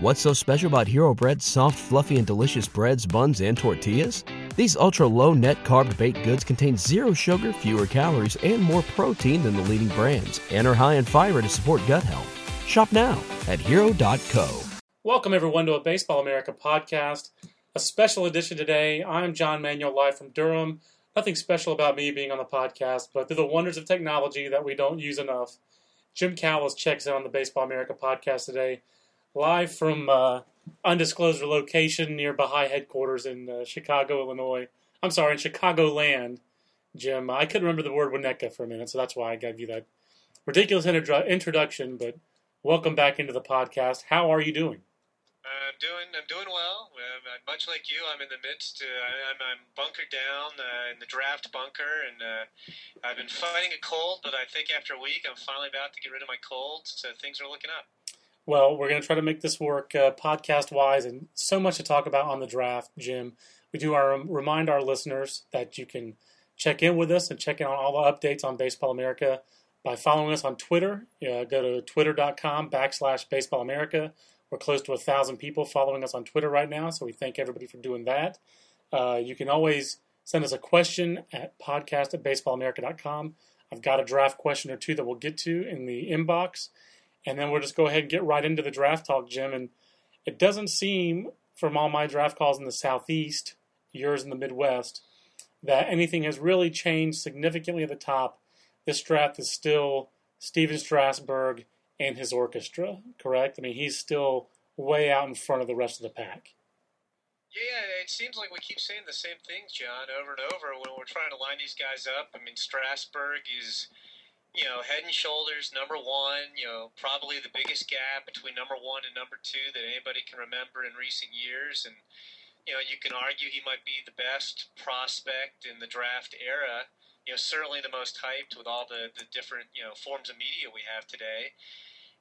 What's so special about Hero Bread's soft, fluffy, and delicious breads, buns, and tortillas? These ultra low net carb baked goods contain zero sugar, fewer calories, and more protein than the leading brands, and are high in fiber to support gut health. Shop now at hero.co. Welcome, everyone, to a Baseball America podcast. A special edition today. I'm John Manuel, live from Durham. Nothing special about me being on the podcast, but through the wonders of technology that we don't use enough, Jim Callis checks in on the Baseball America podcast today live from uh, undisclosed location near Baha'i headquarters in uh, Chicago, Illinois. I'm sorry, in Chicago land, Jim. I couldn't remember the word Winnetka for a minute, so that's why I gave you that ridiculous intro- introduction. But welcome back into the podcast. How are you doing? I'm doing. I'm doing well. Uh, much like you, I'm in the midst. Uh, I'm, I'm bunkered down uh, in the draft bunker, and uh, I've been fighting a cold. But I think after a week, I'm finally about to get rid of my cold. So things are looking up. Well, we're going to try to make this work uh, podcast wise, and so much to talk about on the draft, Jim. We do our remind our listeners that you can check in with us and check in on all the updates on Baseball America by following us on Twitter. Uh, go to twitter.com backslash Baseball America. We're close to a thousand people following us on Twitter right now, so we thank everybody for doing that. Uh, you can always send us a question at podcast at baseballamerica.com. I've got a draft question or two that we'll get to in the inbox and then we'll just go ahead and get right into the draft talk, Jim. And it doesn't seem, from all my draft calls in the Southeast, yours in the Midwest, that anything has really changed significantly at the top. This draft is still Stephen Strasburg and his orchestra, correct? I mean, he's still way out in front of the rest of the pack. Yeah, it seems like we keep saying the same things, John, over and over when we're trying to line these guys up. I mean, Strasburg is you know, head and shoulders number one. You know, probably the biggest gap between number one and number two that anybody can remember in recent years. And you know, you can argue he might be the best prospect in the draft era. You know, certainly the most hyped with all the the different you know forms of media we have today.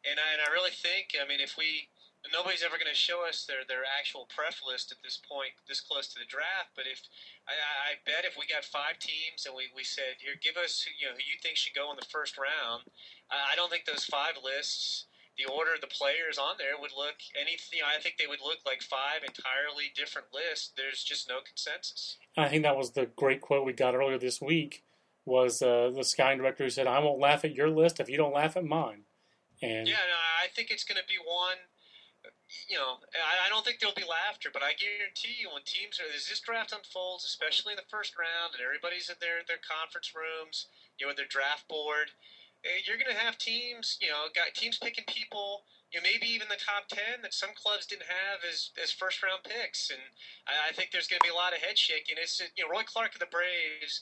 And I, and I really think, I mean, if we nobody's ever going to show us their, their actual pref list at this point, this close to the draft. But if I, I bet if we got five teams and we, we said, here, give us you know who you think should go in the first round, I don't think those five lists, the order of the players on there would look anything. You know, I think they would look like five entirely different lists. There's just no consensus. I think that was the great quote we got earlier this week. Was uh, the scouting director who said, "I won't laugh at your list if you don't laugh at mine." And yeah, no, I think it's going to be one you know, I, I don't think there'll be laughter, but I guarantee you, when teams are, as this draft unfolds, especially in the first round, and everybody's in their their conference rooms, you know, with their draft board, eh, you're going to have teams, you know, got teams picking people, you know, maybe even the top ten that some clubs didn't have as as first round picks, and I, I think there's going to be a lot of head shaking. It's you know, Roy Clark of the Braves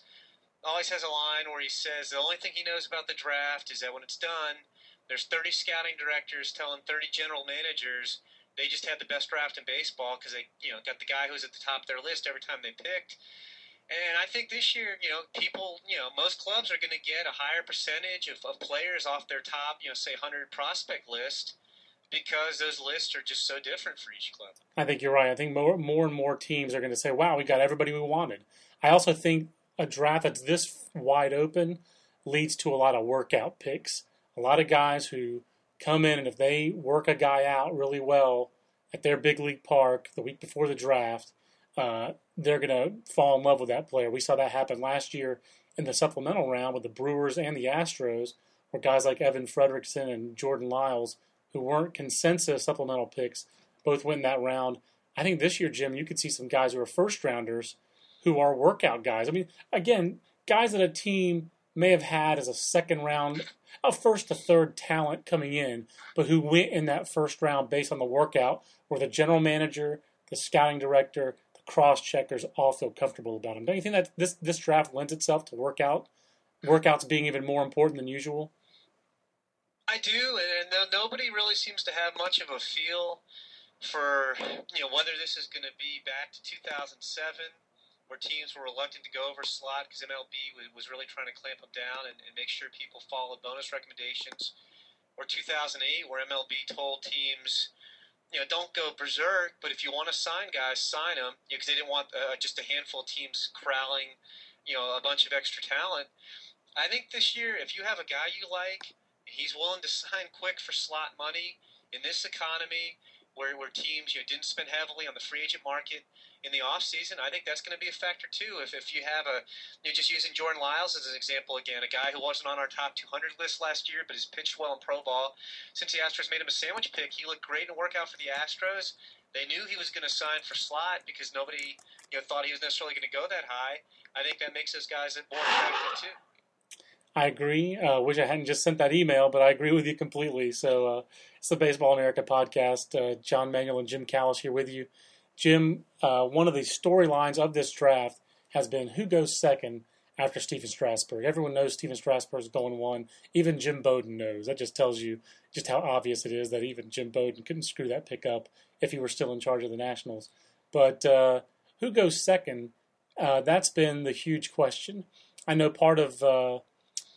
always has a line where he says the only thing he knows about the draft is that when it's done, there's 30 scouting directors telling 30 general managers they just had the best draft in baseball because they, you know, got the guy who's at the top of their list every time they picked. And I think this year, you know, people, you know, most clubs are going to get a higher percentage of, of players off their top, you know, say 100 prospect list because those lists are just so different for each club. I think you're right. I think more, more and more teams are going to say, wow, we got everybody we wanted. I also think a draft that's this wide open leads to a lot of workout picks. A lot of guys who come in and if they work a guy out really well at their big league park the week before the draft, uh, they're going to fall in love with that player. We saw that happen last year in the supplemental round with the Brewers and the Astros, where guys like Evan Frederickson and Jordan Lyles, who weren't consensus supplemental picks, both went in that round. I think this year, Jim, you could see some guys who are first rounders who are workout guys. I mean, again, guys that a team may have had as a second round a first to third talent coming in, but who went in that first round based on the workout, where the general manager, the scouting director, the cross checkers all feel comfortable about him. Don't you think that this this draft lends itself to workout workouts being even more important than usual? I do, and nobody really seems to have much of a feel for you know whether this is going to be back to 2007 where teams were reluctant to go over slot because MLB was really trying to clamp them down and, and make sure people followed bonus recommendations. Or 2008, where MLB told teams, you know, don't go berserk, but if you want to sign guys, sign them, because you know, they didn't want uh, just a handful of teams corralling, you know, a bunch of extra talent. I think this year, if you have a guy you like, and he's willing to sign quick for slot money in this economy, where, where teams you know, didn't spend heavily on the free agent market in the offseason. I think that's going to be a factor too. If, if you have a, you know, just using Jordan Lyles as an example again, a guy who wasn't on our top 200 list last year, but has pitched well in pro ball. Since the Astros made him a sandwich pick, he looked great in a workout for the Astros. They knew he was going to sign for slot because nobody you know, thought he was necessarily going to go that high. I think that makes those guys more attractive too. I agree. Uh, wish I hadn't just sent that email, but I agree with you completely. So uh, it's the Baseball in America podcast. Uh, John Manuel and Jim Callis here with you. Jim, uh, one of the storylines of this draft has been who goes second after Stephen Strasburg. Everyone knows Stephen is going one. Even Jim Bowden knows. That just tells you just how obvious it is that even Jim Bowden couldn't screw that pick up if he were still in charge of the Nationals. But uh, who goes second? Uh, that's been the huge question. I know part of the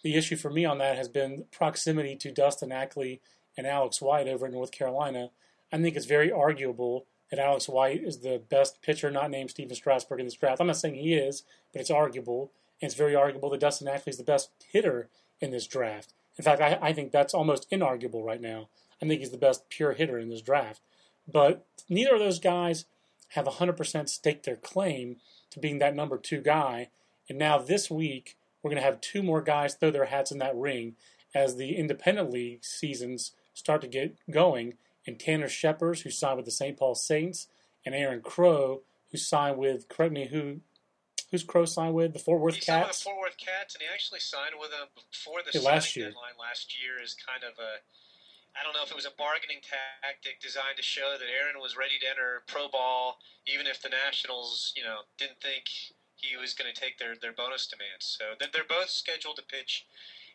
issue for me on that has been proximity to Dustin Ackley and Alex White over in North Carolina. I think it's very arguable that Alex White is the best pitcher not named Stephen Strasburg in this draft. I'm not saying he is, but it's arguable. And it's very arguable that Dustin Ackley is the best hitter in this draft. In fact, I, I think that's almost inarguable right now. I think he's the best pure hitter in this draft. But neither of those guys have 100% staked their claim to being that number two guy. And now this week, we're going to have two more guys throw their hats in that ring as the independent league seasons start to get going. And Tanner Scheppers, who signed with the St. Paul Saints, and Aaron Crow, who signed with, correct me, who who's Crow signed with? The Fort Worth he Cats? Fort Worth Cats, and he actually signed with them before the yeah, last year. deadline last year is kind of a, I don't know if it was a bargaining tactic designed to show that Aaron was ready to enter pro ball, even if the Nationals, you know, didn't think he was going to take their, their bonus demands. So they're both scheduled to pitch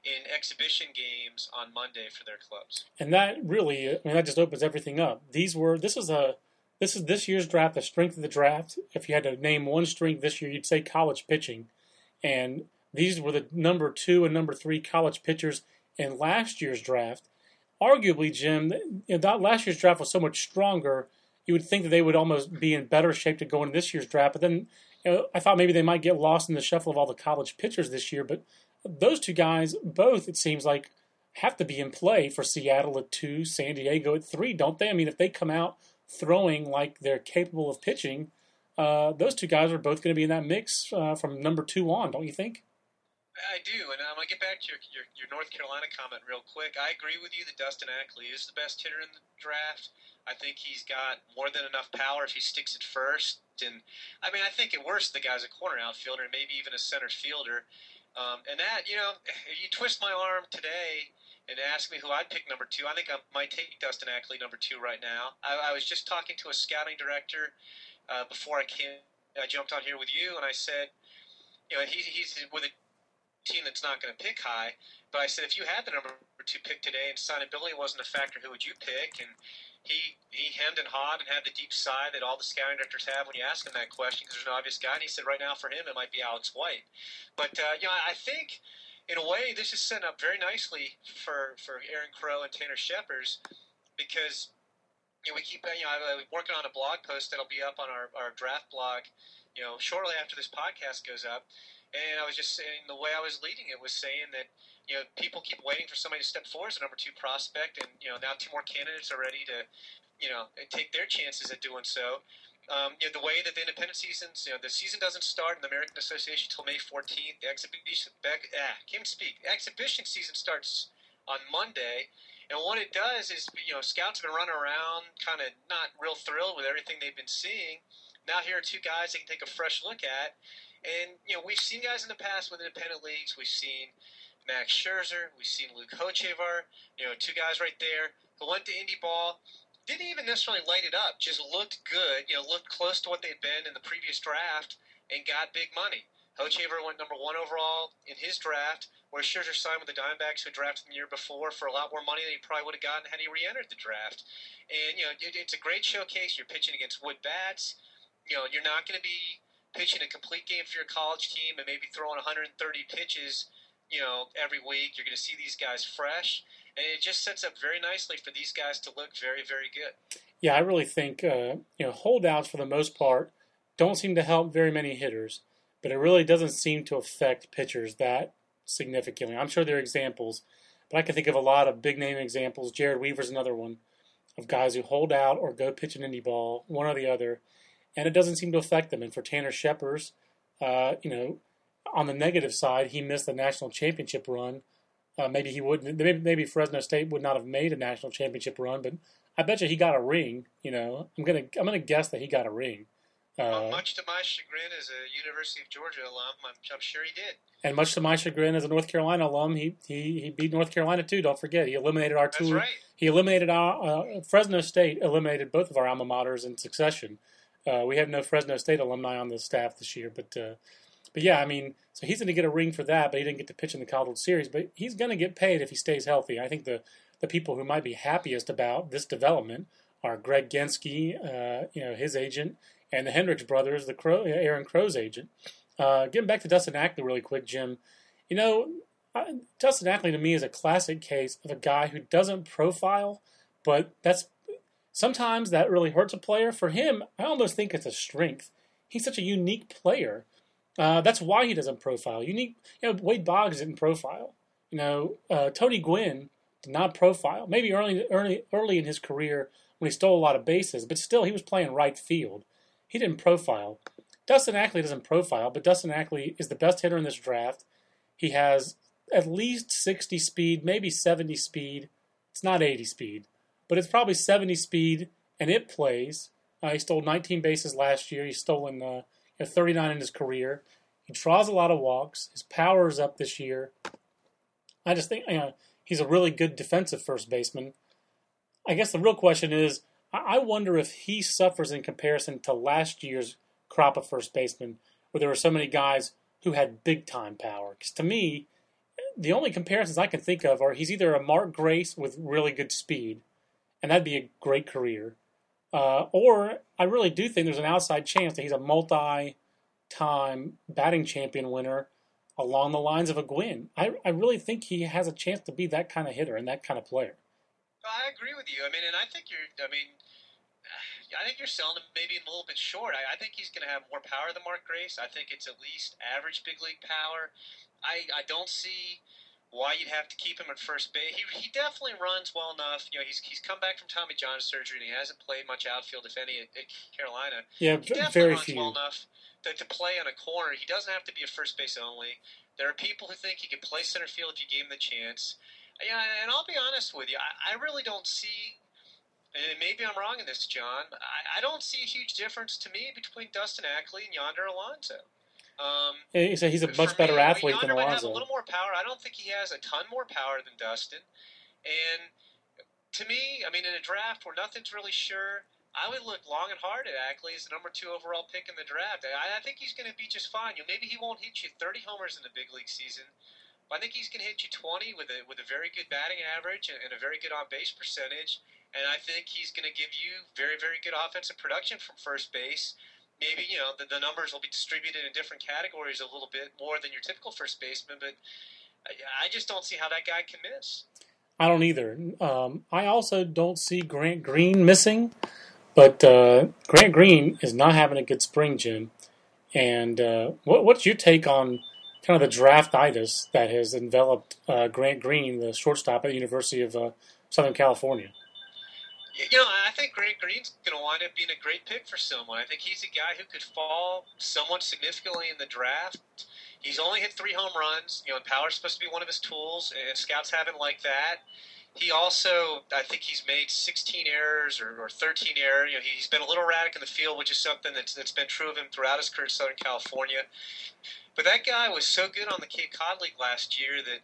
in exhibition games on Monday for their clubs. And that really, I mean, that just opens everything up. These were this is a this is this year's draft, the strength of the draft. If you had to name one strength this year, you'd say college pitching. And these were the number two and number three college pitchers in last year's draft. Arguably, Jim, that last year's draft was so much stronger. You would think that they would almost be in better shape to go into this year's draft. But then you know, I thought maybe they might get lost in the shuffle of all the college pitchers this year, but those two guys, both, it seems like, have to be in play for Seattle at two, San Diego at three, don't they? I mean, if they come out throwing like they're capable of pitching, uh, those two guys are both going to be in that mix uh, from number two on, don't you think? I do, and I'm gonna get back to your, your, your North Carolina comment real quick. I agree with you that Dustin Ackley is the best hitter in the draft. I think he's got more than enough power if he sticks at first. And I mean, I think at worst the guy's a corner outfielder, and maybe even a center fielder. Um, and that, you know, if you twist my arm today and ask me who I'd pick number two, I think I might take Dustin Ackley number two right now. I, I was just talking to a scouting director uh, before I came. I jumped on here with you, and I said, you know, he, he's with a team that's not going to pick high. But I said, if you had the number two pick today and signability wasn't a factor, who would you pick? And he he hemmed and hawed and had the deep sigh that all the scouting directors have when you ask him that question because there's an obvious guy. And he said, right now for him, it might be Alex White. But uh, you know, I think in a way this is set up very nicely for for Aaron Crow and Tanner Scheppers because you know, we keep you know I'm working on a blog post that'll be up on our, our draft blog, you know, shortly after this podcast goes up. And I was just saying the way I was leading it was saying that you know people keep waiting for somebody to step forward as a number two prospect, and you know now two more candidates are ready to you know take their chances at doing so. Um, you know, the way that the independent seasons, you know, the season doesn't start in the American Association until May 14th. The exhibition, ah, can't speak. exhibition season starts on Monday, and what it does is, you know, scouts have been running around, kind of not real thrilled with everything they've been seeing. Now here are two guys they can take a fresh look at, and you know, we've seen guys in the past with independent leagues. We've seen Max Scherzer. We've seen Luke Hochevar. You know, two guys right there who went to indie ball. Didn't even necessarily light it up. Just looked good. You know, looked close to what they'd been in the previous draft and got big money. Hochevar went number one overall in his draft, where Scherzer signed with the Diamondbacks, who drafted him the year before, for a lot more money than he probably would have gotten had he re-entered the draft. And you know, it, it's a great showcase. You're pitching against wood bats. You know, you're not going to be pitching a complete game for your college team and maybe throwing 130 pitches, you know, every week. You're going to see these guys fresh, and it just sets up very nicely for these guys to look very, very good. Yeah, I really think uh, you know holdouts for the most part don't seem to help very many hitters, but it really doesn't seem to affect pitchers that significantly. I'm sure there are examples, but I can think of a lot of big name examples. Jered Weaver's another one. of guys who hold out or go pitch an indie ball, one or the other, and it doesn't seem to affect them. And for Tanner Scheppers, uh, you know, on the negative side, he missed the national championship run. Uh, maybe he wouldn't. Maybe, maybe Fresno State would not have made a national championship run, but I bet you he got a ring. You know, I'm gonna I'm gonna guess that he got a ring. Uh, much to my chagrin as a University of Georgia alum, I'm, I'm, sure he did. And much to my chagrin as a North Carolina alum, he he, he beat North Carolina too. Don't forget, he eliminated our two. Right. He eliminated our uh, Fresno State eliminated both of our alma maters in succession. Uh, we have no Fresno State alumni on the staff this year, but uh, but yeah, I mean, so he's going to get a ring for that, but he didn't get to pitch in the College Series. But he's going to get paid if he stays healthy. I think the the people who might be happiest about this development are Greg Genske, uh, you know, his agent, and the Hendricks brothers, the Crow, Aaron Crow's agent. Uh, getting back to Dustin Ackley really quick, Jim. You know, Dustin Ackley to me is a classic case of a guy who doesn't profile, but that's sometimes that really hurts a player. For him, I almost think it's a strength. He's such a unique player. Uh, that's why he doesn't profile. Unique, you know, Wade Boggs didn't profile. You know, uh, Tony Gwynn did not profile. Maybe early, early, early in his career when he stole a lot of bases, but still he was playing right field. He didn't profile. Dustin Ackley doesn't profile, but Dustin Ackley is the best hitter in this draft. He has at least 60 speed, maybe 70 speed. It's not 80 speed, but it's probably 70 speed, and it plays. Uh, he stole 19 bases last year. He's stolen uh, 39 in his career. He draws a lot of walks. His power is up this year. I just think you know, he's a really good defensive first baseman. I guess the real question is I wonder if he suffers in comparison to last year's crop of first basemen, where there were so many guys who had big time power. Because to me, the only comparisons I can think of are he's either a Mark Grace with really good speed, and that'd be a great career, uh, or I really do think there's an outside chance that he's a multi time batting champion winner along the lines of a Gwynn. I, I really think he has a chance to be that kind of hitter and that kind of player. I agree with you. I mean, and I think you're. I mean, I think you're selling him maybe a little bit short. I, I think he's going to have more power than Mark Grace. I think it's at least average big league power. I I don't see why you'd have to keep him at first base. He, he definitely runs well enough. You know, he's he's come back from Tommy John surgery and he hasn't played much outfield, if any, at, at Carolina. Yeah, he definitely very runs few. well enough to, to play on a corner. He doesn't have to be a first base only. There are people who think he could play center field if you gave him the chance. Yeah, and I'll be honest with you, I, I really don't see, and maybe I'm wrong in this, John. I, I don't see a huge difference to me between Dustin Ackley and Yonder Alonso. Um, he's a, he's a much better me, athlete than might have a little more power. I don't think he has a ton more power than Dustin. And to me, I mean, in a draft where nothing's really sure, I would look long and hard at Ackley as the number two overall pick in the draft. I, I think he's going to be just fine. You know, maybe he won't hit you 30 homers in the big league season, but I think he's going to hit you 20 with a with a very good batting average and, and a very good on base percentage. And I think he's going to give you very very good offensive production from first base. Maybe you know the, the numbers will be distributed in different categories a little bit more than your typical first baseman, but I, I just don't see how that guy can miss. I don't either. Um, I also don't see Grant Green missing, but uh, Grant Green is not having a good spring, Jim. And uh, what, what's your take on kind of the draftitis that has enveloped uh, Grant Green, the shortstop at the University of uh, Southern California? You know, I think Grant Green's going to wind up being a great pick for someone. I think he's a guy who could fall somewhat significantly in the draft. He's only hit three home runs. You know, and power's supposed to be one of his tools, and scouts haven't liked that. He also, I think he's made 16 errors or, or 13 errors. You know, he's been a little erratic in the field, which is something that's, that's been true of him throughout his career in Southern California. But that guy was so good on the Cape Cod League last year that,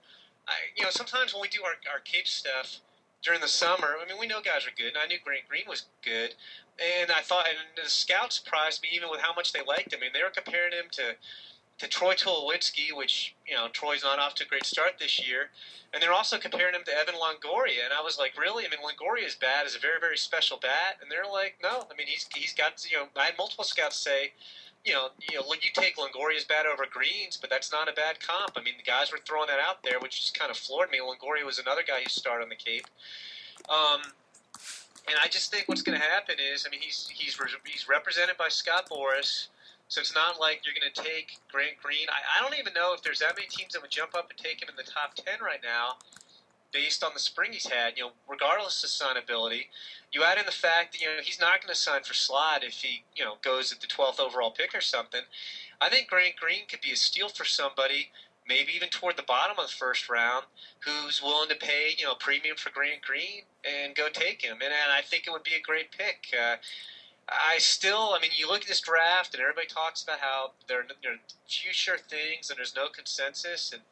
I, you know, sometimes when we do our, our Cape stuff during the summer, I mean, we know guys are good, and I knew Grant Green was good. And I thought, and the scouts surprised me even with how much they liked him. I mean, they were comparing him to to Troy Tulowitzki, which you know Troy's not off to a great start this year, and they're also comparing him to Evan Longoria, and I was like, really? I mean, Longoria's bat is a very very special bat, and they're like, no, I mean he's he's got you know I had multiple scouts say. You know, you know, you take Longoria's bat over Green's, but that's not a bad comp. I mean, the guys were throwing that out there, which just kind of floored me. Longoria was another guy who started on the Cape. Um, and I just think what's going to happen is, I mean, he's he's he's represented by Scott Boras, so it's not like you're going to take Grant Green. I, I don't even know if there's that many teams that would jump up and take him in the top ten right now. Based on the spring he's had. You know, regardless of signability, you add in the fact that you know he's not going to sign for Slot if he you know goes at the 12th overall pick or something. I think Grant Green could be a steal for somebody, maybe even toward the bottom of the first round, who's willing to pay you know premium for Grant Green and go take him. And, and I think it would be a great pick. Uh, I still, I mean, you look at this draft and everybody talks about how there, there are few sure things and there's no consensus. And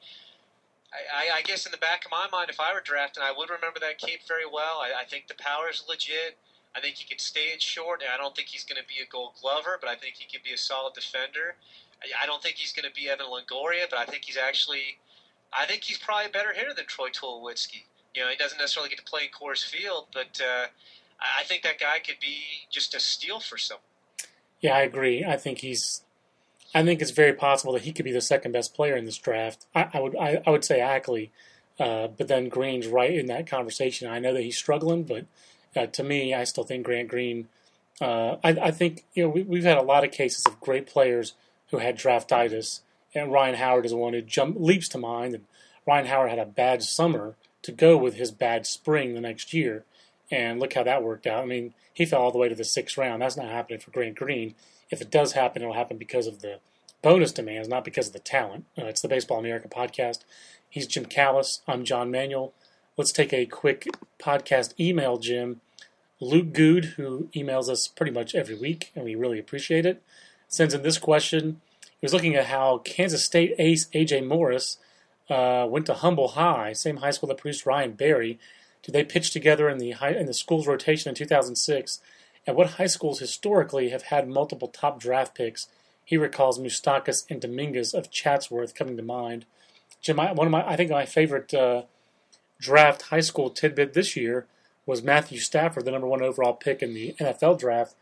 I, I, guess in the back of my mind, if I were drafting, I would remember that Cape very well. I, I think the power is legit. I think he can stay at short. I don't think he's going to be a Gold Glover, but I think he can be a solid defender. I, I don't think he's going to be Evan Longoria, but I think he's actually, I think he's probably a better hitter than Troy Tulowitzki. You know, he doesn't necessarily get to play in Coors Field, but uh, I think that guy could be just a steal for someone. Yeah, I agree. I think he's. I think it's very possible that he could be the second best player in this draft. I, I would. I, I, would say Ackley, uh, but then Green's right in that conversation. I know that he's struggling, but uh, to me, I still think Grant Green. Uh, I, I, think you know we, have had a lot of cases of great players who had draftitis, and Ryan Howard is one who jump leaps to mind. And Ryan Howard had a bad summer to go with his bad spring the next year. And look how that worked out. I mean, he fell all the way to the sixth round. That's not happening for Grant Green. If it does happen, it'll happen because of the bonus demands, not because of the talent. Uh, it's the Baseball America podcast. He's Jim Callis. I'm John Manuel. Let's take a quick podcast email, Jim. Luke Good, who emails us pretty much every week, and we really appreciate it, sends in this question. He was looking at how Kansas State ace A.J. Morris uh, went to Humble High, same high school that produced Ryan Berry, did they pitch together in the high, in the school's rotation in 2006? And what high schools historically have had multiple top draft picks? He recalls Moustakas and Dominguez of Chatsworth coming to mind. Jim, I, one of my I think my favorite uh, draft high school tidbit this year was Matthew Stafford, the number one overall pick in the NFL draft,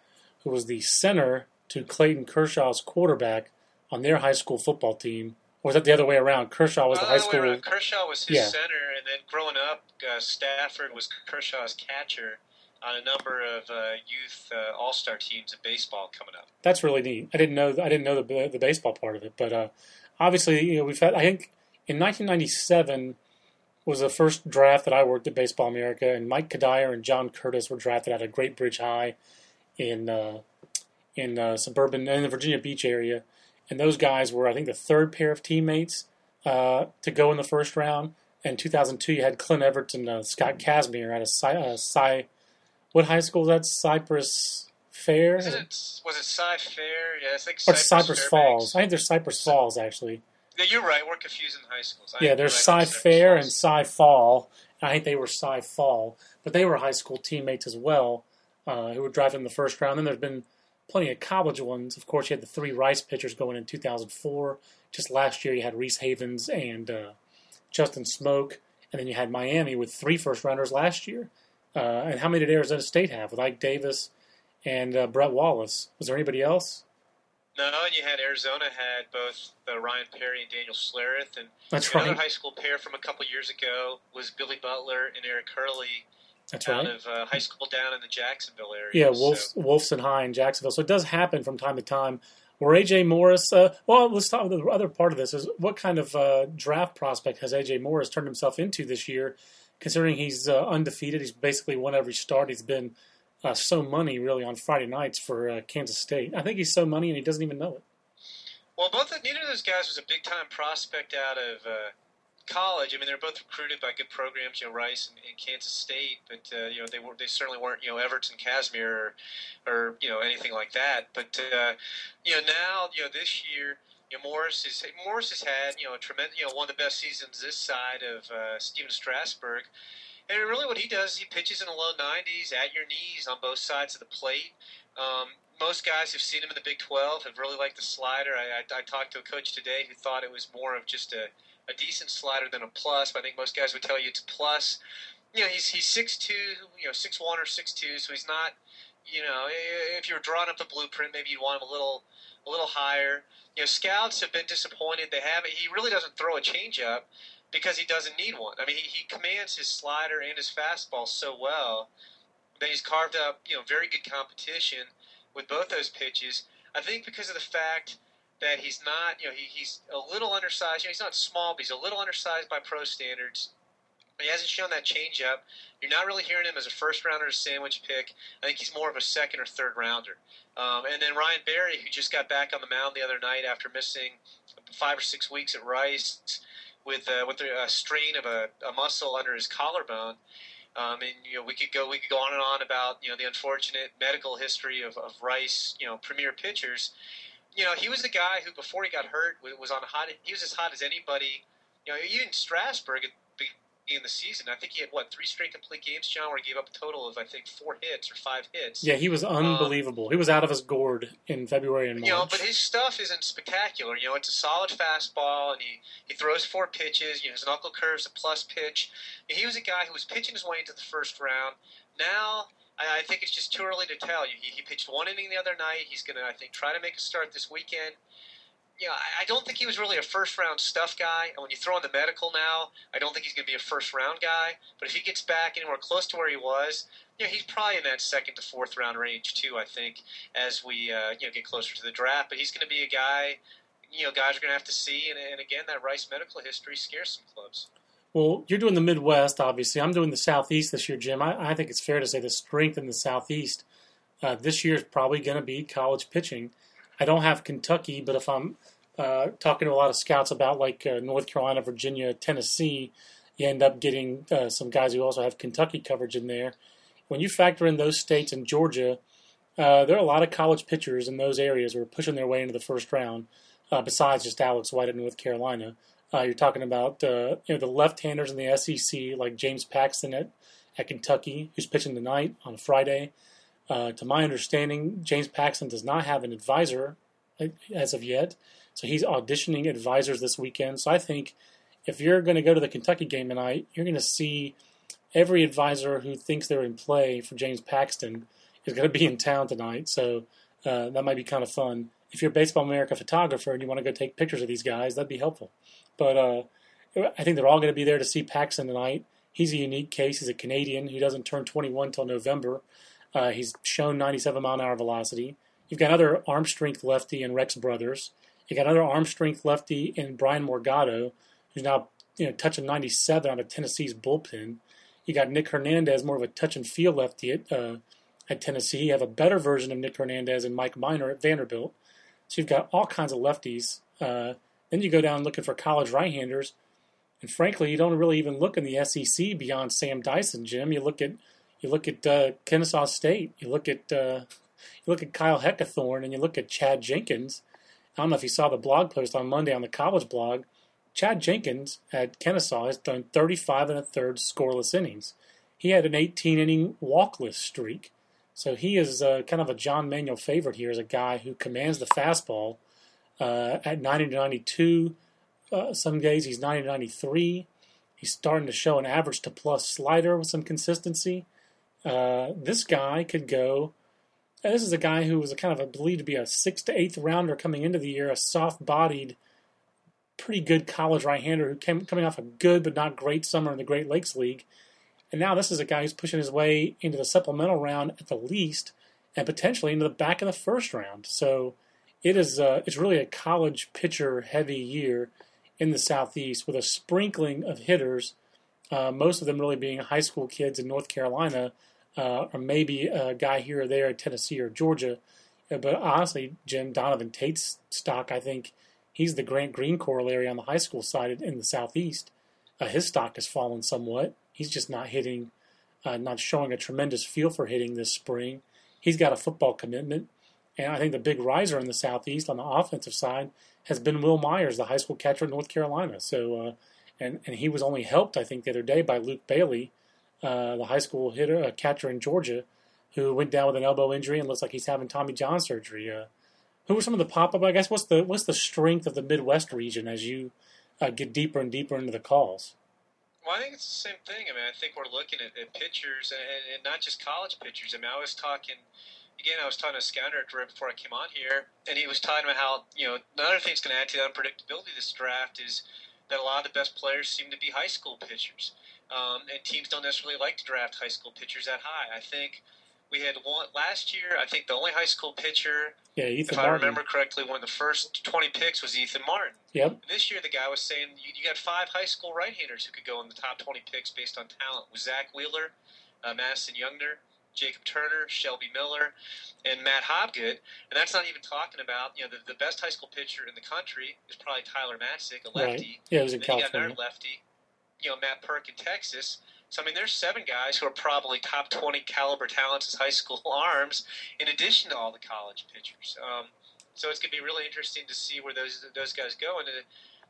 who was the center to Clayton Kershaw's quarterback on their high school football team or was that the other way around? Kershaw was the high school. Kershaw was his yeah. center, and then growing up, uh, Stafford was Kershaw's catcher on a number of uh, youth uh, All Star teams in baseball coming up. That's really neat. I didn't know. I didn't know the the baseball part of it, but uh, obviously, you know, we've had. I think in 1997 was the first draft that I worked at Baseball America, and Mike Cuddyer and John Curtis were drafted out of Great Bridge High in uh, in uh, suburban in the Virginia Beach area and those guys were, I think, the third pair of teammates uh, to go in the first round. In 2002, you had Clint Everts and Scott Kazmir Cy, uh, Cy, what high school is that? Cypress Fair? It, was it Cy Fair? Yeah, it's like or Cypress, Cypress Falls. I think there's Cypress Falls, actually. Yeah, you're right. We're confusing high schools. I yeah, there's Cy Fair and Cy Fall. I think they were Cy Fall, but they were high school teammates as well, uh, who were drafted in the first round. Then there's been plenty of college ones. Of course, you had the three Rice pitchers going in 2004. Just last year, you had Reese Havens and uh, Justin Smoak, and then you had Miami with three first rounders last year. Uh, and how many did Arizona State have with Ike Davis and uh, Brett Wallace? Was there anybody else? No, and you had Arizona had both uh, Ryan Perry and Daniel Schlereth, and That's another right. high school pair from a couple years ago was Billy Butler and Eric Hurley that's out right. of uh, high school down in the Jacksonville area. Yeah, Wolfs, so. Wolfson High in Jacksonville. So it does happen from time to time. Where AJ Morris, uh, well, let's talk. The other part of this is what kind of uh, draft prospect has AJ Morris turned himself into this year? Considering he's uh, undefeated, he's basically won every start. He's been uh, so money really on Friday nights for uh, Kansas State. I think he's so money and he doesn't even know it. Well, both neither of those guys was a big time prospect out of college, I mean, they're both recruited by good programs, you know, Rice and, and Kansas State, but uh, you know, they were they certainly weren't, you know, Everton, Kazmir, or, or you know, anything like that. But uh, you know, now, you know, this year, you know, Morris is Morris has had, you know, a tremendous, you know, one of the best seasons this side of uh, Stephen Strasburg. And really, what he does he pitches in the low 90s at your knees on both sides of the plate. Um, most guys who've seen him in the Big 12 have really liked the slider. I, I, I talked to a coach today who thought it was more of just a a decent slider than a plus. But I think most guys would tell you it's a plus. You know, he's he's six two, you know, six one or six two, so he's not. You know, if you're drawing up the blueprint, maybe you'd want him a little a little higher. You know, scouts have been disappointed. They haven't. He really doesn't throw a changeup because he doesn't need one. I mean, he, he commands his slider and his fastball so well that he's carved up, you know, very good competition with both those pitches. I think because of the fact that he's not, you know, he, he's a little undersized. You know, he's not small, but he's a little undersized by pro standards. He hasn't shown that changeup. You're not really hearing him as a first rounder, a sandwich pick. I think he's more of a second or third rounder. Um, and then Ryan Berry, who just got back on the mound the other night after missing five or six weeks at Rice with uh, with a strain of a, a muscle under his collarbone. Um, and you know we could go we could go on and on about you know the unfortunate medical history of, of Rice, you know premier pitchers. You know he was the guy who before he got hurt was on hot. He was as hot as anybody. You know even Strasburg in the season. I think he had what three straight complete games, John, where he gave up a total of I think four hits or five hits. Yeah, he was um, unbelievable. Um, he was out of his gourd in February and March. You know, but his stuff isn't spectacular. You know, it's a solid fastball, and he he throws four pitches. You know, his knuckle curve's a plus pitch. he was a guy who was pitching his way into the first round. Now. I, I think it's just too early to tell. He, he pitched one inning the other night. He's going to, I think, try to make a start this weekend you know, I don't think he was really a first round stuff guy. And when you throw in the medical now, I don't think he's going to be a first round guy. But if he gets back anywhere close to where he was, you know, he's probably in that second to fourth round range too. I think as we uh, you know get closer to the draft. But he's going to be a guy, you know, guys are going to have to see. And, and again, that Rice medical history scares some clubs. Well, you're doing the Midwest, obviously. I'm doing the Southeast this year, Jim. I, I think it's fair to say the strength in the Southeast uh, this year is probably going to be college pitching. I don't have Kentucky, but if I'm uh, talking to a lot of scouts about like uh, North Carolina, Virginia, Tennessee, you end up getting uh, some guys who also have Kentucky coverage in there. When you factor in those states and Georgia, uh, there are a lot of college pitchers in those areas who are pushing their way into the first round. Uh, besides just Alex White at North Carolina, uh, you're talking about you know the left-handers in the SEC like James Paxton at at Kentucky, who's pitching tonight on Friday. To my understanding, James Paxton does not have an advisor as of yet. So he's auditioning advisors this weekend. So I think if you're going to go to the Kentucky game tonight, you're going to see every advisor who thinks they're in play for James Paxton is going to be in town tonight. So uh, that might be kind of fun. If you're a Baseball America photographer and you want to go take pictures of these guys, that'd be helpful. But uh, I think they're all going to be there to see Paxton tonight. He's a unique case. He's a Canadian who doesn't turn 21 until November. Uh, he's shown 97 mile an hour velocity. You've got another arm strength lefty in Rex Brothers. You've got another arm strength lefty in Bryan Morgado, who's now you know touching 97 out of Tennessee's bullpen. You got Nick Hernandez, more of a touch and feel lefty at uh, at Tennessee. You have a better version of Nick Hernandez and Mike Minor at Vanderbilt. So you've got all kinds of lefties. Uh, then you go down looking for college right-handers, and frankly, you don't really even look in the SEC beyond Sam Dyson, Jim. You look at you look at uh, Kennesaw State. You look at uh, you look at Kyle Heckathorn, and you look at Chad Jenkins. I don't know if you saw the blog post on Monday on the college blog. Chad Jenkins at Kennesaw has thrown 35 and a third scoreless innings. He had an 18 inning walkless streak. So he is uh, kind of a John Manuel favorite here as a guy who commands the fastball uh, at 90 to 92. Uh, some days he's 90 to 93. He's starting to show an average to plus slider with some consistency. Uh, this guy could go this is a guy who was a kind of believed to be a sixth to eighth rounder coming into the year, a soft-bodied, pretty good college right-hander who came coming off a good but not great summer in the Great Lakes League, and now this is a guy who's pushing his way into the supplemental round at the least, and potentially into the back of the first round. So it is uh, it's really a college pitcher heavy year in the southeast with a sprinkling of hitters, uh, most of them really being high school kids in North Carolina uh, or maybe a guy here or there at Tennessee or Georgia. Uh, but honestly, Jim Donovan Tate's stock, I think he's the Grant Green corollary on the high school side in the Southeast. Uh, his stock has fallen somewhat. He's just not hitting, uh, not showing a tremendous feel for hitting this spring. He's got a football commitment. And I think the big riser in the Southeast on the offensive side has been Wil Myers, the high school catcher in North Carolina. So, uh, and, and he was only helped, I think, the other day by Luke Bailey, uh, the high school hitter a catcher in Georgia, who went down with an elbow injury and looks like he's having Tommy John surgery. Uh, who were some of the pop up? I guess what's the what's the strength of the Midwest region as you uh, get deeper and deeper into the calls? Well, I think it's the same thing. I mean, I think we're looking at, at pitchers and, and, not just college pitchers. I mean, I was talking again. I was talking to Scanner right before I came on here, and he was talking about how you know another thing that's going to add to the unpredictability of this draft is that a lot of the best players seem to be high school pitchers. Um, and teams don't necessarily like to draft high school pitchers that high. I think We had one last year. I think the only high school pitcher, Yeah, Ethan if I remember correctly, one of the first 20 picks was Ethan Martin. Yep. And this year, the guy was saying you, you got five high school right-handers who could go in the top 20 picks based on talent. Was Zack Wheeler, uh, Madison Younginer, Jacob Turner, Shelby Miller, and Matt Hobgood. And that's not even talking about you know the, the best high school pitcher in the country is probably Tyler Matzek, a lefty. Right. Yeah, it was in you got California. another lefty, you know, Matt Purke in Texas. So I mean, there's seven guys who are probably top 20 caliber talents as high school arms, in addition to all the college pitchers. Um, so it's going to be really interesting to see where those those guys go. And uh,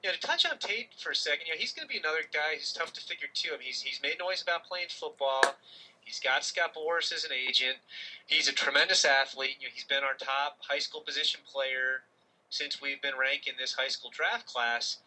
you know, to touch on Tate for a second, you know, he's going to be another guy who's tough to figure too. I mean, he's he's made noise about playing football. He's got Scott Boras as an agent. He's a tremendous athlete. You know, he's been our top high school position player since we've been ranking this high school draft class.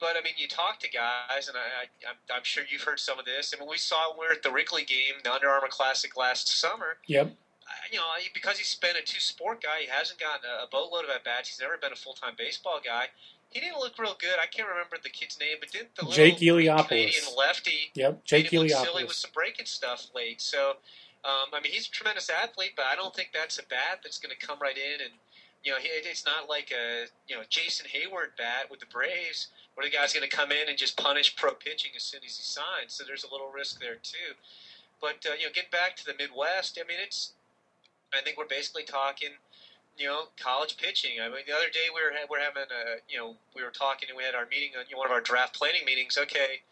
But I mean, you talk to guys, and I, I, I'm, I'm sure you've heard some of this. I mean, we saw we were at the Wrigley game, the Under Armour Classic last summer. Yep. Uh, You know, because he's been a two-sport guy, he hasn't gotten a, boatload of at bats. He's never been a full-time baseball guy. He didn't look real good. I can't remember the kid's name, but didn't the Jake Canadian Eliopoulos. lefty Yep. Jake look silly with some breaking stuff late. So, um, I mean, he's a tremendous athlete, but I don't think that's a bat that's going to come right in and you know, it's not like a you know Jason Heyward bat with the Braves, where the guy's going to come in and just punish pro pitching as soon as he signs. So there's a little risk there too. But uh, you know, getting back to the Midwest, I mean, it's I think we're basically talking, you know, college pitching. I mean, the other day we were ha- we're having a you know we were talking and we had our meeting on you know, one of our draft planning meetings. Okay,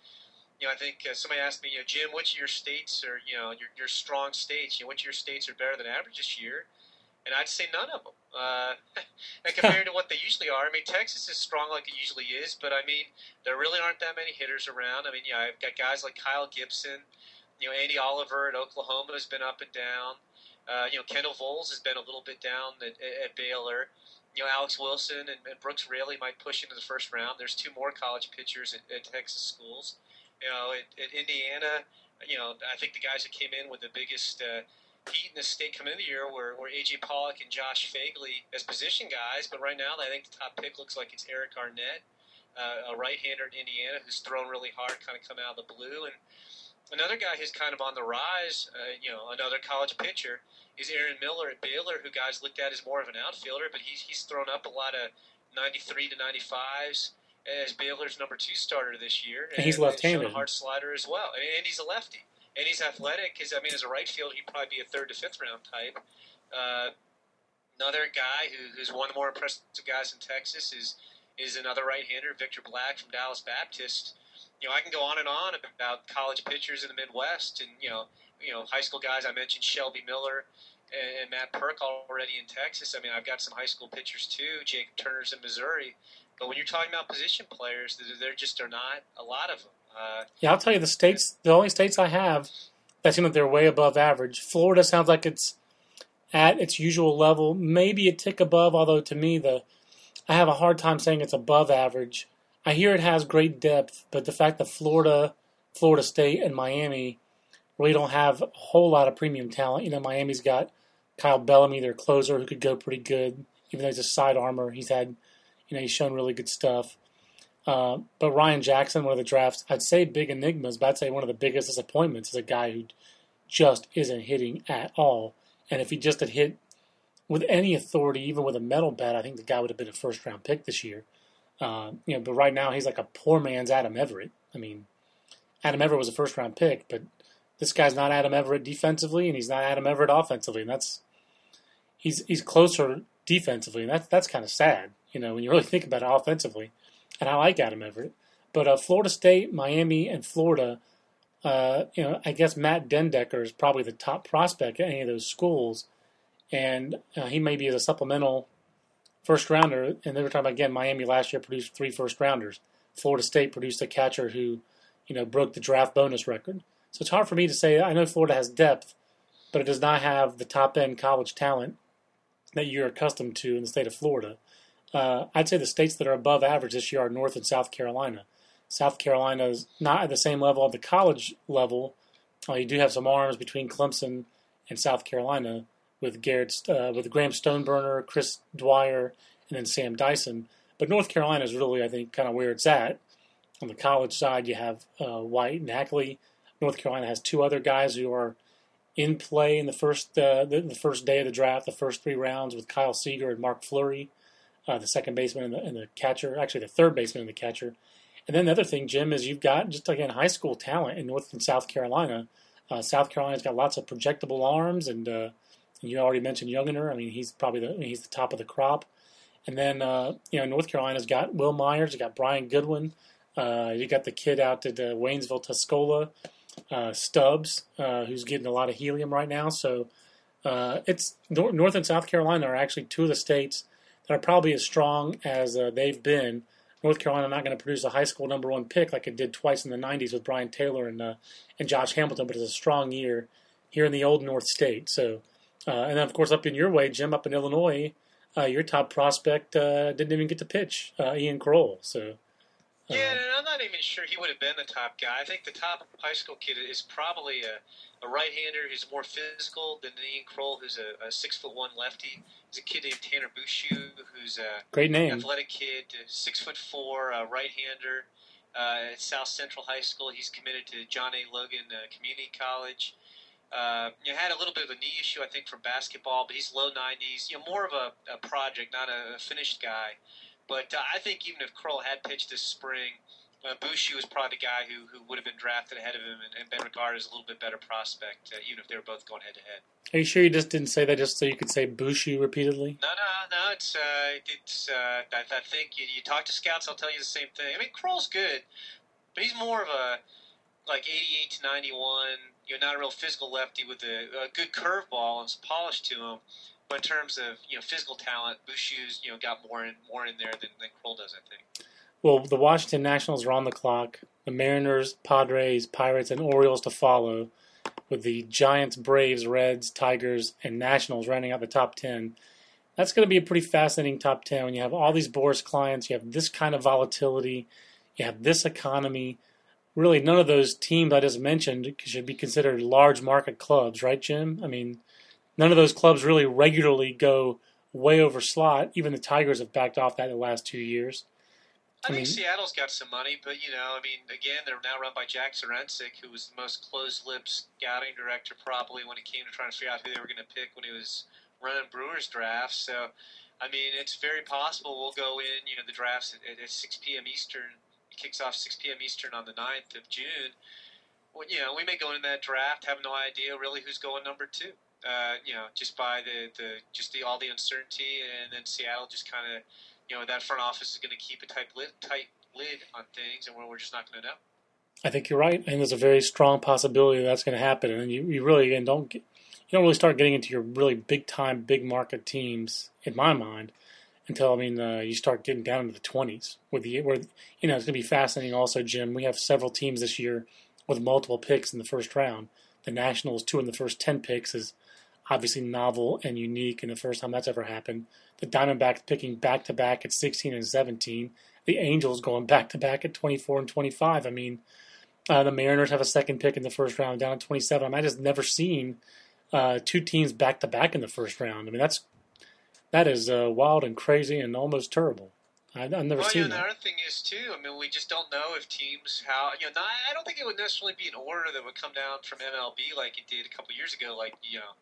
you know, I think uh, somebody asked me, you know, Jim, which of your states are you know your your strong states? You know, which of your states are better than average this year? And I'd say none of them. Uh, and compared to what they usually are, I mean, Texas is strong like it usually is, but I mean, there really aren't that many hitters around. I mean, yeah, I've got guys like Kyle Gibson, you know, Andy Oliver at Oklahoma has been up and down. Uh, you know, Kendal Volz has been a little bit down at, at Baylor. You know, Alex Wilson and, and Brooks Raley might push into the first round. There's two more college pitchers at, at Texas schools. You know, at, at Indiana, you know, I think the guys that came in with the biggest uh, heat in the state coming into the year were, were A.J. Pollock and Josh Phegley as position guys. But right now, I think the top pick looks like it's Eric Arnett, uh, a right-hander in Indiana who's thrown really hard, kind of come out of the blue. And another guy who's kind of on the rise, uh, you know, another college pitcher is Aaron Miller at Baylor, who guys looked at as more of an outfielder, but he's he's thrown up a lot of 93 to 95s as Baylor's number two starter this year. And he's left-handed. a hard slider as well, and, and he's a lefty. And he's athletic. His, I mean, as a right field, he'd probably be a third to fifth round type. Uh, another guy who, who's one of the more impressive guys in Texas is is another right-hander, Victor Black from Dallas Baptist. You know, I can go on and on about college pitchers in the Midwest, and you know, you know, high school guys. I mentioned Shelby Miller and, and Matt Purke already in Texas. I mean, I've got some high school pitchers too. Jacob Turner's in Missouri. But when you're talking about position players, there, there just are not a lot of them. Uh, Yeah, I'll tell you the states. The only states I have that seem like they're way above average. Florida sounds like it's at its usual level, maybe a tick above. Although to me, the I have a hard time saying it's above average. I hear it has great depth, but the fact that Florida, Florida State, and Miami really don't have a whole lot of premium talent. You know, Miami's got Kyle Bellamy, their closer, who could go pretty good. Even though he's a side armor, he's had, you know, he's shown really good stuff. Uh, but Ryan Jackson, one of the drafts, I'd say big enigmas, but I'd say one of the biggest disappointments is a guy who just isn't hitting at all. And if he just had hit with any authority, even with a metal bat, I think the guy would have been a first round pick this year. Uh, you know, but right now he's like a poor man's Adam Everett. I mean, Adam Everett was a first round pick, but this guy's not Adam Everett defensively, and he's not Adam Everett offensively, and that's he's he's closer defensively, and that's that's kind of sad. You know, when you really think about it offensively, and I like Adam Everett, but uh, Florida State, Miami, and Florida. Uh, you know, I guess Matt den Dekker is probably the top prospect at any of those schools, and uh, he may be as a supplemental first rounder. And they were talking about again, Miami last year produced three first rounders. Florida State produced a catcher who, you know, broke the draft bonus record. So it's hard for me to say. I know Florida has depth, but it does not have the top end college talent that you're accustomed to in the state of Florida. Uh, I'd say the states that are above average this year are North and South Carolina. South Carolina is not at the same level at the college level. Uh, you do have some arms between Clemson and South Carolina with Garrett, uh, with Graham Stoneburner, Chris Dwyer, and then Sam Dyson. But North Carolina is really, I think, kind of where it's at. On the college side, you have uh, White and Ackley. North Carolina has two other guys who are in play in the first uh, the, the, first day of the draft, the first three rounds with Kyle Seager and Mark Fleury, uh, the second baseman and the, and the, catcher, actually the third baseman and the catcher. And then the other thing, Jim, is you've got just again high school talent in North and South Carolina. Uh, South Carolina's got lots of projectable arms, and uh, you already mentioned Younginer. I mean, he's probably the I mean, he's the top of the crop. And then uh, you know North Carolina's got Wil Myers, you got Brian Goodwin, uh, you got the kid out at uh, Waynesville Tuscola, Stubbs, who's getting a lot of helium right now. So it's North and South Carolina are actually two of the states that are probably as strong as they've been. North Carolina not going to produce a high school number one pick like it did twice in the '90s with Brien Taylor and and Josh Hamilton, but it's a strong year here in the old North State. So, and then of course up in your way, Jim, up in Illinois uh, your top prospect uh, didn't even get to pitch, uh, Ian Krol. So. Yeah, and I'm not even sure he would have been the top guy. I think the top high school kid is probably a, a right-hander who's more physical than Ian Krol, who's a, a six foot one lefty. There's a kid named Tanner Bushue, who's a great name, athletic kid, six foot four, right-hander. Uh, at South Central High School, he's committed to John A. Logan uh, Community College. Uh, you know, had a little bit of a knee issue, I think, from basketball, but he's low 90s. You know, more of a, a project, not a, finished guy. But uh, I think even if Krol had pitched this spring, uh, Bushue was probably the guy who, who would have been drafted ahead of him and, and been regarded as a little bit better prospect, uh, even if they were both going head to head. Are you sure you just didn't say that just so you could say Bushue repeatedly? No, no, no. It's uh, it's. Uh, I, I think you, you talk to scouts, I'll tell you the same thing. I mean, Krol's good, but he's more of a like 88 to 91 you're not a real physical lefty with a, a good curveball and some polish to him. But in terms of you know physical talent, Bushue's you know got more in more in there than, than Krol does, I think. Well, the Washington Nationals are on the clock. The Mariners, Padres, Pirates, and Orioles to follow, with the Giants, Braves, Reds, Tigers, and Nationals rounding out the top ten. That's going to be a pretty fascinating top ten when you have all these Boras clients, you have this kind of volatility, you have this economy really none of those teams I just mentioned should be considered large market clubs, right, Jim? I mean, none of those clubs really regularly go way over slot. Even the Tigers have backed off that in the last two years. I, I think mean, Seattle's got some money, but you know, I mean, again, they're now run by Jack Zduriencik, who was the most closed-lipped scouting director probably when it came to trying to figure out who they were going to pick when he was running Brewers drafts. So, I mean, it's very possible we'll go in, you know, the drafts at, at 6 p.m. Eastern it kicks off 6 p.m. Eastern on the 9th of June. Well, you know, we may go into that draft have no idea really who's going number two. Uh, you know, just by the, the just the all the uncertainty, and then Seattle just kind of, you know, that front office is going to keep a tight lid, tight lid on things, and we're we're just not going to know. I think you're right, and there's a very strong possibility that's going to happen. And you, you really again don't get, you don't really start getting into your really big time, big market teams, in my mind, until I mean uh, you start getting down into the twenties. With the where you know it's going to be fascinating. Also, Jim, we have several teams this year with multiple picks in the first round. The Nationals, two in the first ten picks, is obviously novel and unique, and the first time that's ever happened. The Diamondbacks picking back to back at 16 and 17. The Angels going back to back at 24 and 25. I mean, uh, the Mariners have a second pick in the first round down at 27. I, mean, I just never seen uh, two teams back to back in the first round. I mean, that's that is uh, wild and crazy and almost terrible. I, have never well, seen yeah, that. Another thing is too. I mean, we just don't know if teams how you know. Not, I don't think it would necessarily be an order that would come down from MLB like it did a couple years ago. Like you know,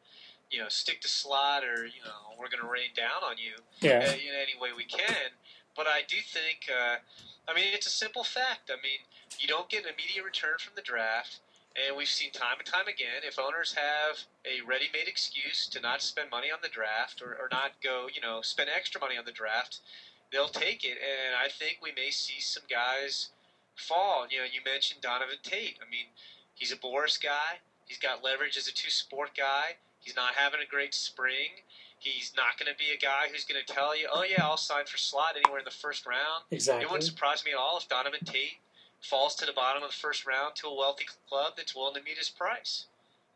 you know, stick to slot or you know, we're going to rain down on you yeah. uh, in any way we can. But I do think. Uh, I mean, it's a simple fact. I mean, you don't get an immediate return from the draft. And we've seen time and time again, if owners have a ready-made excuse to not spend money on the draft or, or not go, you know, spend extra money on the draft, they'll take it. And I think we may see some guys fall. You know, you mentioned Donovan Tate. I mean, he's a Boras guy. He's got leverage as a two-sport guy. He's not having a great spring. He's not going to be a guy who's going to tell you, "Oh yeah, I'll sign for slot anywhere in the first round." Exactly. It wouldn't surprise me at all if Donovan Tate falls to the bottom of the first round to a wealthy club that's willing to meet his price.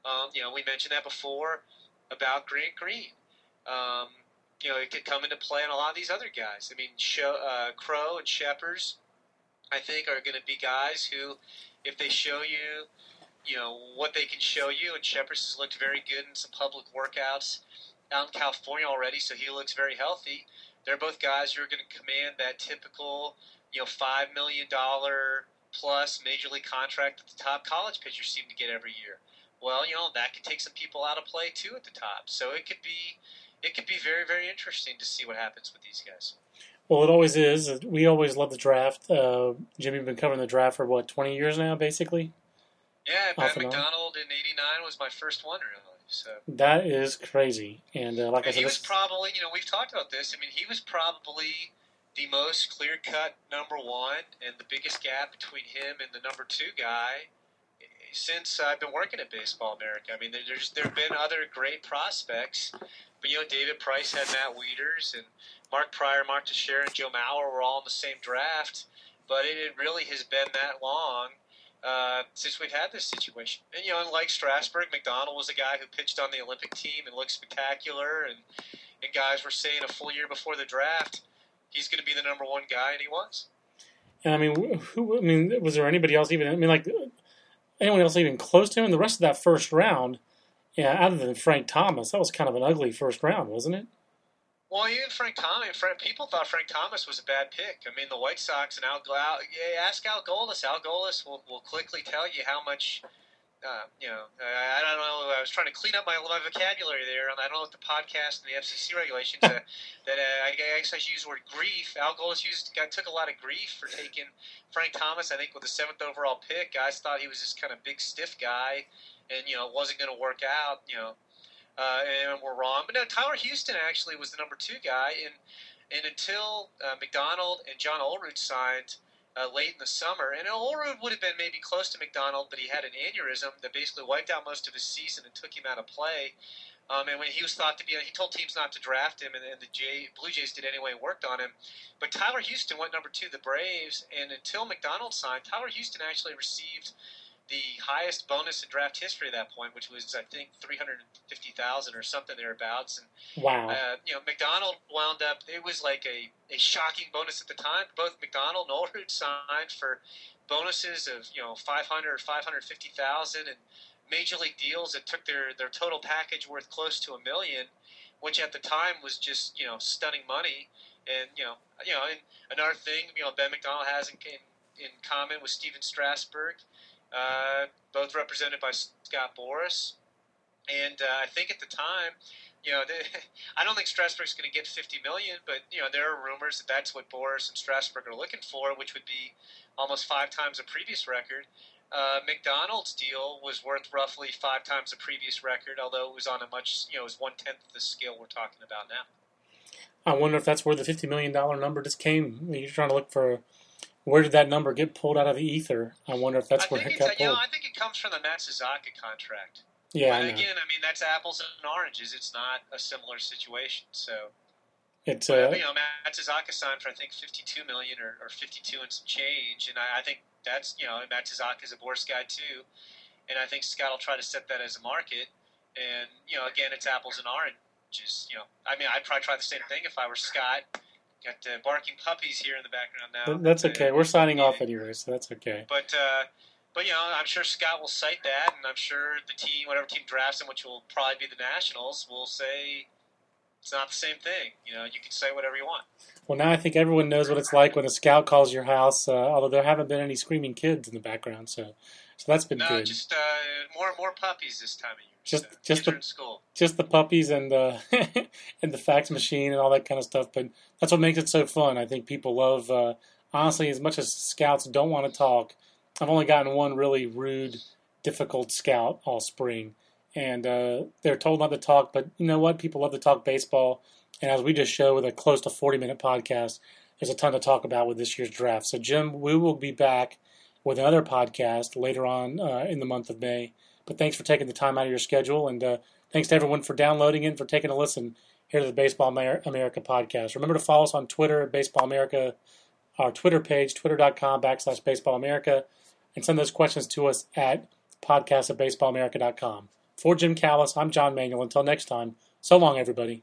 Um, you know, we mentioned that before about Grant Green. Um, you know, it could come into play on a lot of these other guys. I mean, show, uh, Crow and Scheppers, I think, are going to be guys who, if they show you, you know, what they can show you, and Scheppers has looked very good in some public workouts out in California already, so he looks very healthy. They're both guys who are going to command that typical, you know, five million dollar plus major league contract that the top college pitchers seem to get every year. well, you know, that could take some people out of play too at the top. So it could be it could be very very interesting to see what happens with these guys. Well, it always is. We always love the draft. Uh, Jimmy, been covering the draft for what twenty years now, basically. Yeah, Ben McDonald in '89 was my first one, really. So that is crazy. And uh, like and I said, he was probably you know we've talked about this. I mean, he was probably the most clear cut number one, and the biggest gap between him and the number two guy since I've been working at Baseball America. I mean, there's there have been other great prospects, but you know, David Price had Matt Wieters and Mark Prior, Mark Teixeira, and Joe Mauer were all in the same draft. But it really has been that long uh, since we've had this situation. And you know, unlike Strasburg, McDonald was a guy who pitched on the Olympic team and looked spectacular, and and guys were saying a full year before the draft he's going to be the number one guy, and he was. And I mean, who? I mean, was there anybody else even? I mean, like anyone else even close to him in the rest of that first round? Yeah, other than Frank Thomas, that was kind of an ugly first round, wasn't it? Well, even Frank Thomas, Frank, people thought Frank Thomas was a bad pick. I mean, the White Sox and Al, Al yeah, ask Al Goldis. Al Goldis will, will quickly tell you how much uh, you know, I, I, don't know. I was trying to clean up my, my vocabulary there. I don't know what the podcast and the FCC regulations uh, that uh, I guess I used the word grief. Al Goldis used got, took a lot of grief for taking Frank Thomas. I think with the seventh overall pick, guys thought he was this kind of big stiff guy, and you know wasn't going to work out. You know, uh, and we're wrong. But no, Tyler Houston actually was the number two guy, and and until uh, McDonald and John Olerud signed uh, late in the summer. And Olerud would have been maybe close to McDonald, but he had an aneurysm that basically wiped out most of his season and took him out of play. Um, and when he was thought to be, he told teams not to draft him, and, and the Jay, Blue Jays did anyway and worked on him. But Tyler Houston went number two, the Braves, and until McDonald signed, Tyler Houston actually received the highest bonus in draft history at that point, which was I think three hundred and fifty thousand or something thereabouts. And wow, uh, you know, McDonald wound up. It was like a, a shocking bonus at the time. Both McDonald and Olerud signed for bonuses of you know five hundred or five hundred fifty thousand, and major league deals that took their their total package worth close to a million, which at the time was just you know stunning money. And you know, you know, and another thing, you know, Ben McDonald has in, in, in common with Stephen Strasburg uh, both represented by Scott Boras. And uh, I think at the time, you know, they, I don't think Strasburg's going to get 50 million, but you know, there are rumors that that's what Boris and Strasburg are looking for, which would be almost five times a previous record. Uh, McDonald's deal was worth roughly five times the previous record, although it was on a much, you know, it was one tenth the scale we're talking about now. I wonder if that's where the fifty million dollar number just came. You're trying to look for where did that number get pulled out of the ether? I wonder if that's I where it got pulled. You know, I think it comes from the Matsuzaka contract. Yeah. But again, I mean that's apples and oranges. It's not a similar situation. So it's uh, but, you know Matsuzaka signed for I think fifty-two million or, or fifty-two and some change, and I, I think that's you know Matsuzaka is a Boras guy too, and I think Scott will try to set that as a market. And you know, again, it's apples and oranges. You know, I mean, I'd probably try the same thing if I were Scott Got uh, barking puppies here in the background now. That's okay. We're signing off anyway, so that's okay. But uh, but you know, I'm sure Scott will cite that, and I'm sure the team, whatever team drafts him, which will probably be the Nationals, will say it's not the same thing. You know, you can say whatever you want. Well, now I think everyone knows what it's like when a scout calls your house. Uh, although there haven't been any screaming kids in the background, so so that's been no, good. just uh, more more puppies this time of year. Just just the school. just the puppies and the and the fax machine and all that kind of stuff. But that's what makes it so fun. I think people love. Uh, honestly, as much as scouts don't want to talk, I've only gotten one really rude, difficult scout all spring, and uh, they're told not to talk. But you know what? People love to talk baseball, and as we just showed with a close to forty minute podcast, there's a ton to talk about with this year's draft. So Jim, we will be back with another podcast later on uh, in the month of May. But thanks for taking the time out of your schedule, and uh, thanks to everyone for downloading and for taking a listen here to the Baseball America podcast. Remember to follow us on Twitter at Baseball America, our Twitter page, twitter.com backslash Baseball America, and send those questions to us at podcast at baseballamerica.com. For Jim Callis, I'm John Manuel. Until next time, so long, everybody.